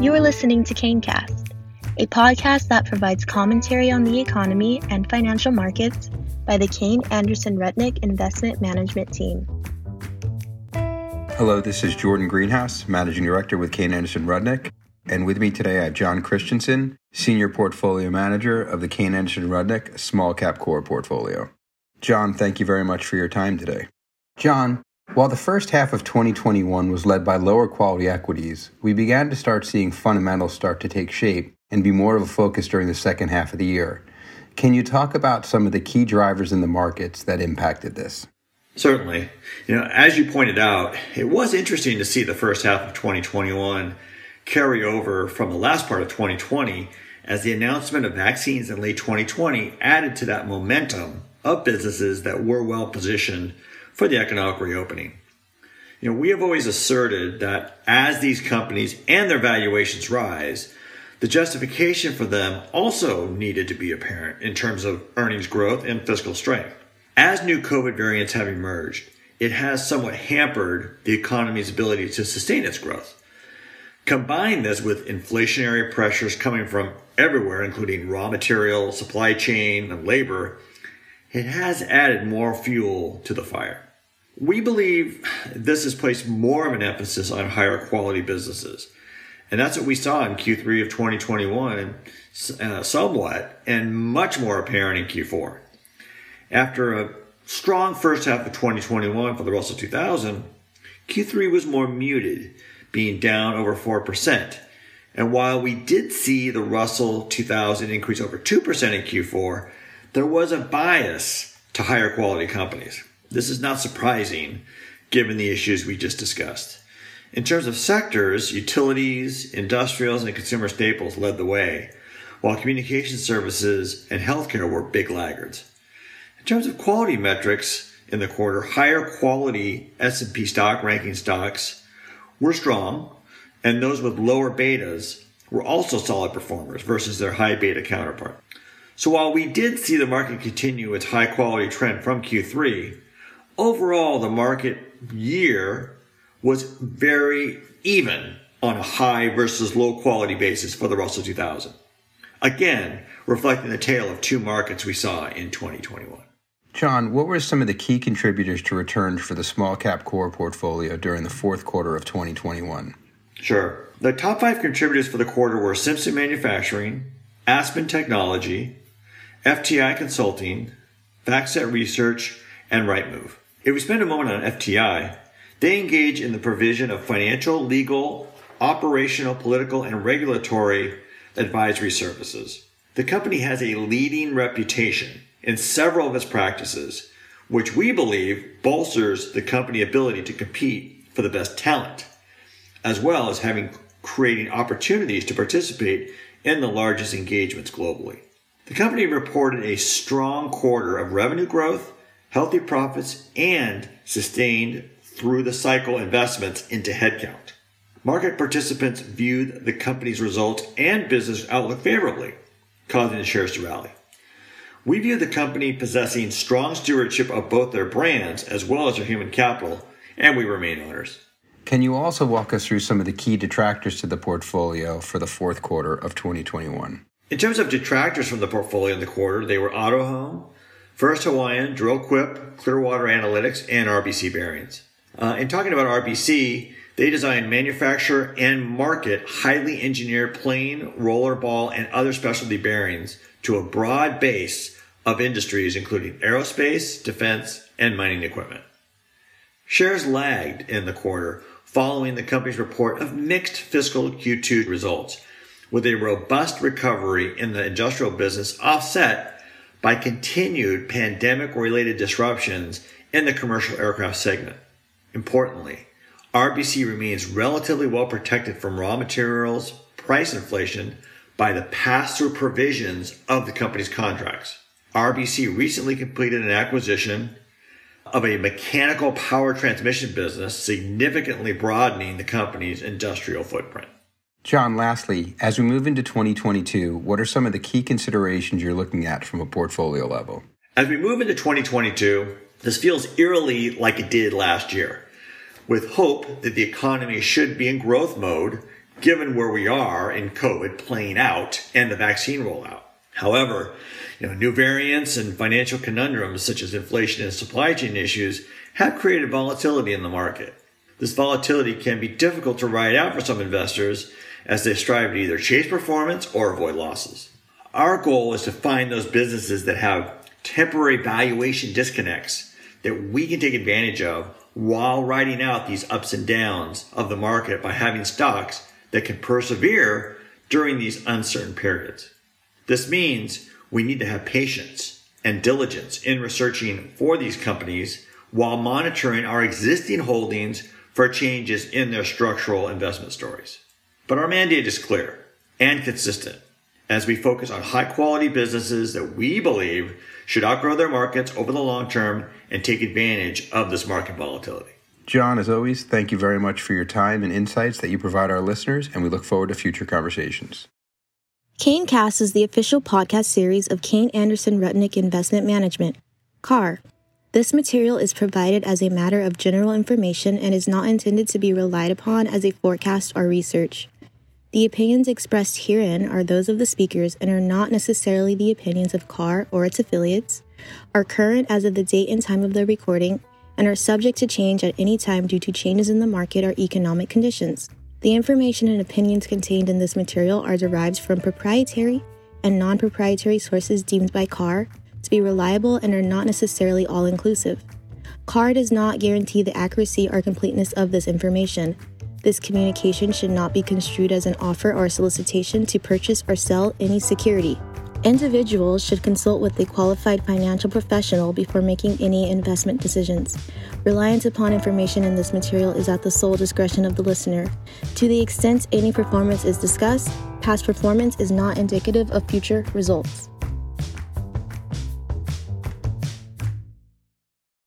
You are listening to KayneCast, a podcast that provides commentary on the economy and financial markets by the Kayne Anderson Rudnick Investment Management Team. Hello, this is Jordan Greenhouse, Managing Director with Kayne Anderson Rudnick. And with me today, I have John Christensen, Senior Portfolio Manager of the Kayne Anderson Rudnick Small Cap Core Portfolio. John, thank you very much for your time today. John, while the first half of 2021 was led by lower quality equities, we began to start seeing fundamentals start to take shape and be more of a focus during the second half of the year. Can you talk about some of the key drivers in the markets that impacted this? Certainly. You know, as you pointed out, it was interesting to see the first half of 2021 carry over from the last part of 2020 as the announcement of vaccines in late 2020 added to that momentum of businesses that were well positioned for the economic reopening. You know, we have always asserted that as these companies and their valuations rise, the justification for them also needed to be apparent in terms of earnings growth and fiscal strength. As new COVID variants have emerged, it has somewhat hampered the economy's ability to sustain its growth. Combine this with inflationary pressures coming from everywhere, including raw material, supply chain, and labor, it has added more fuel to the fire. We believe this has placed more of an emphasis on higher quality businesses. And that's what we saw in Q3 of 2021 uh, somewhat and much more apparent in Q4. After a strong first half of 2021 for the Russell 2000, Q3 was more muted, being down over 4%. And while we did see the Russell 2000 increase over 2% in Q4, there was a bias to higher quality companies. This is not surprising given the issues we just discussed. In terms of sectors, utilities, industrials, and consumer staples led the way, while communication services and healthcare were big laggards. In terms of quality metrics in the quarter, higher quality S&P stock ranking stocks were strong, and those with lower betas were also solid performers versus their high beta counterpart. So while we did see the market continue its high quality trend from Q3, overall, the market year was very even on a high versus low quality basis for the Russell 2000. Again, reflecting the tale of two markets we saw in 2021. John, what were some of the key contributors to returns for the small cap core portfolio during the fourth quarter of 2021? Sure. The top five contributors for the quarter were Simpson Manufacturing, Aspen Technology, FTI Consulting, FactSet Research, and Rightmove. If we spend a moment on FTI, they engage in the provision of financial, legal, operational, political, and regulatory advisory services. The company has a leading reputation in several of its practices, which we believe bolsters the company ability to compete for the best talent, as well as having creating opportunities to participate in the largest engagements globally. The company reported a strong quarter of revenue growth healthy profits, and sustained through the cycle investments into headcount. Market participants viewed the company's results and business outlook favorably, causing the shares to rally. We view the company possessing strong stewardship of both their brands as well as their human capital, and we remain owners. Can you also walk us through some of the key detractors to the portfolio for the fourth quarter of 2021? In terms of detractors from the portfolio in the quarter, they were Autohome, First Hawaiian, Dril-Quip, Clearwater Analytics, and RBC Bearings. Uh, in talking about RBC, they design, manufacture, and market highly engineered plain, roller ball, and other specialty bearings to a broad base of industries, including aerospace, defense, and mining equipment. Shares lagged in the quarter following the company's report of mixed fiscal Q2 results, with a robust recovery in the industrial business offset by continued pandemic related disruptions in the commercial aircraft segment. Importantly, RBC remains relatively well protected from raw materials price inflation by the pass through provisions of the company's contracts. RBC recently completed an acquisition of a mechanical power transmission business, significantly broadening the company's industrial footprint. John, lastly, as we move into 2022, what are some of the key considerations you're looking at from a portfolio level? As we move into 2022, this feels eerily like it did last year, with hope that the economy should be in growth mode given where we are in COVID playing out and the vaccine rollout. However, you know, new variants and financial conundrums such as inflation and supply chain issues have created volatility in the market. This volatility can be difficult to ride out for some investors as they strive to either chase performance or avoid losses. Our goal is to find those businesses that have temporary valuation disconnects that we can take advantage of while riding out these ups and downs of the market by having stocks that can persevere during these uncertain periods. This means we need to have patience and diligence in researching for these companies while monitoring our existing holdings for changes in their structural investment stories. But our mandate is clear and consistent as we focus on high quality businesses that we believe should outgrow their markets over the long term and take advantage of this market volatility. John, as always, thank you very much for your time and insights that you provide our listeners, and we look forward to future conversations. Kayne Cast is the official podcast series of Kayne Anderson Rudnick Investment Management, KAR. This material is provided as a matter of general information and is not intended to be relied upon as a forecast or research. The opinions expressed herein are those of the speakers and are not necessarily the opinions of KAR or its affiliates, are current as of the date and time of the recording, and are subject to change at any time due to changes in the market or economic conditions. The information and opinions contained in this material are derived from proprietary and non proprietary sources deemed by KAR to be reliable and are not necessarily all inclusive. KAR does not guarantee the accuracy or completeness of this information. This communication should not be construed as an offer or solicitation to purchase or sell any security. Individuals should consult with a qualified financial professional before making any investment decisions. Reliance upon information in this material is at the sole discretion of the listener. To the extent any performance is discussed, past performance is not indicative of future results.